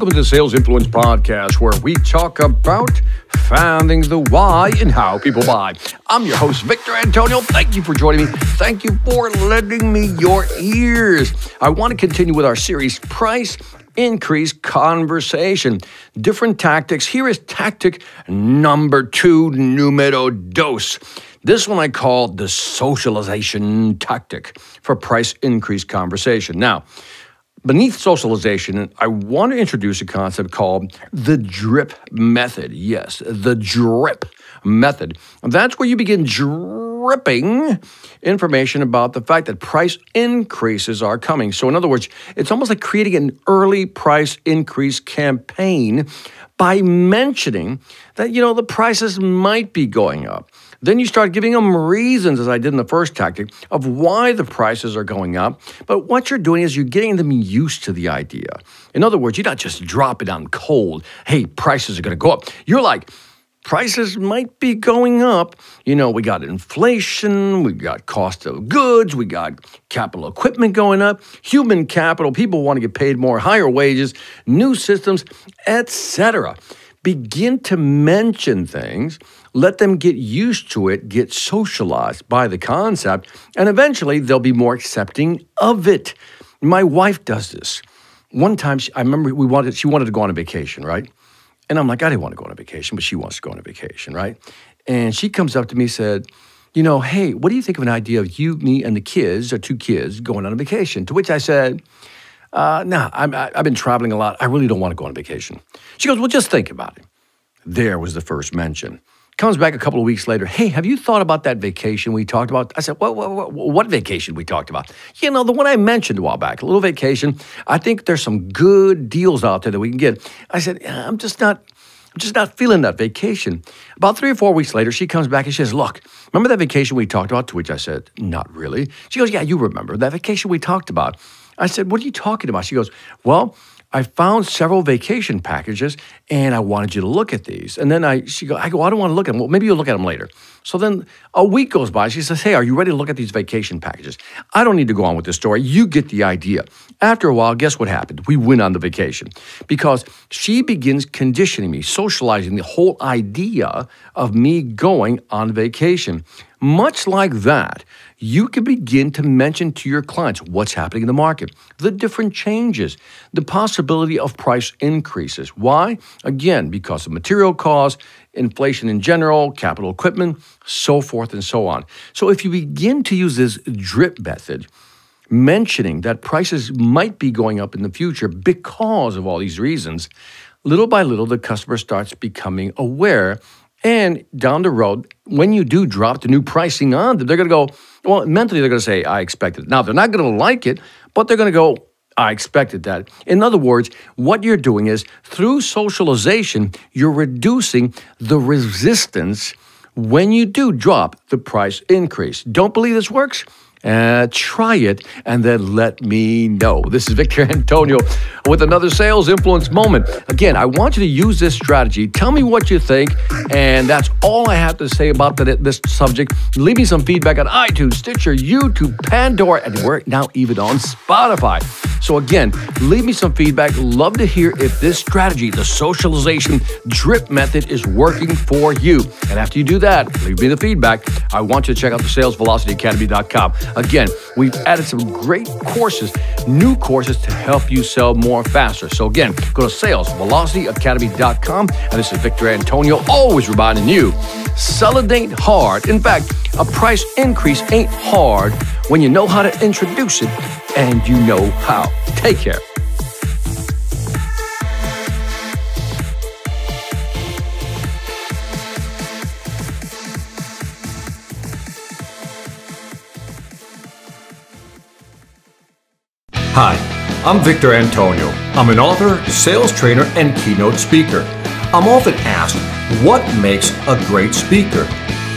Welcome to the Sales Influence Podcast, where we talk about finding the why and how people buy. I'm your host, Victor Antonio. Thank you for joining me. Thank you for lending me your ears. I want to continue with our series, Price Increase Conversation. Different tactics. Here is tactic number two, numero dos. This one I call the socialization tactic for price increase conversation. Now, Beneath socialization, I want to introduce a concept called the drip method. Yes, the drip method. That's where you begin dripping information about the fact that price increases are coming. So, in other words, it's almost like creating an early price increase campaign by mentioning that, you know, the prices might be going up. Then you start giving them reasons, as I did in the first tactic, of why the prices are going up. But what you're doing is you're getting them used to the idea. In other words, you're not just dropping on cold, hey, prices are going to go up. You're like, prices might be going up. You know, we got inflation, we got cost of goods, we got capital equipment going up, human capital, people want to get paid more, higher wages, new systems, etc. Begin to mention things let them get used to it, get socialized by the concept, and eventually they'll be more accepting of it. My wife does this. One time, she, I remember we wanted, she wanted to go on a vacation, right? And I'm like, I didn't want to go on a vacation, but she wants to go on a vacation, right? And she comes up to me said, you know, hey, what do you think of an idea of you, me, and the kids, or two kids, going on a vacation? To which I said, uh, nah, I'm, I, I've been traveling a lot. I really don't want to go on a vacation. She goes, well, just think about it. There was the first mention. Comes back a couple of weeks later. Hey, have you thought about that vacation we talked about? I said, what, what, what, what vacation we talked about? You know, the one I mentioned a while back, a little vacation. I think there's some good deals out there that we can get. I said, I'm just not. I'm just not feeling that vacation. About three or four weeks later, she comes back and she says, Look, remember that vacation we talked about? To which I said, Not really. She goes, Yeah, you remember that vacation we talked about. I said, What are you talking about? She goes, Well, I found several vacation packages and I wanted you to look at these. And then I, she go, I go, I don't want to look at them. Well, maybe you'll look at them later. So then a week goes by. She says, Hey, are you ready to look at these vacation packages? I don't need to go on with this story. You get the idea. After a while, guess what happened? We went on the vacation because she begins conditioning me, socializing the whole idea of me going on vacation. Much like that, you can begin to mention to your clients what's happening in the market, the different changes, the possibility of price increases. Why? Again, because of material costs, inflation in general, capital equipment, so forth and so on. So if you begin to use this drip method, mentioning that prices might be going up in the future because of all these reasons, little by little the customer starts becoming aware and down the road, when you do drop the new pricing on them, they're going to go, well, mentally, they're going to say, I expected it. Now, they're not going to like it, but they're going to go, I expected that. In other words, what you're doing is through socialization, you're reducing the resistance when you do drop the price increase. Don't believe this works? Uh, try it and then let me know. This is Victor Antonio with another sales influence moment. Again, I want you to use this strategy. Tell me what you think, and that's all I have to say about this subject. Leave me some feedback on iTunes, Stitcher, YouTube, Pandora, and we're now even on Spotify. So, again, leave me some feedback. Love to hear if this strategy, the socialization drip method, is working for you. And after you do that, leave me the feedback. I want you to check out the salesvelocityacademy.com. Again, we've added some great courses, new courses to help you sell more faster. So, again, go to salesvelocityacademy.com. And this is Victor Antonio, always reminding you sell hard. In fact, a price increase ain't hard when you know how to introduce it and you know how. Take care. Hi, I'm Victor Antonio. I'm an author, sales trainer, and keynote speaker. I'm often asked, what makes a great speaker?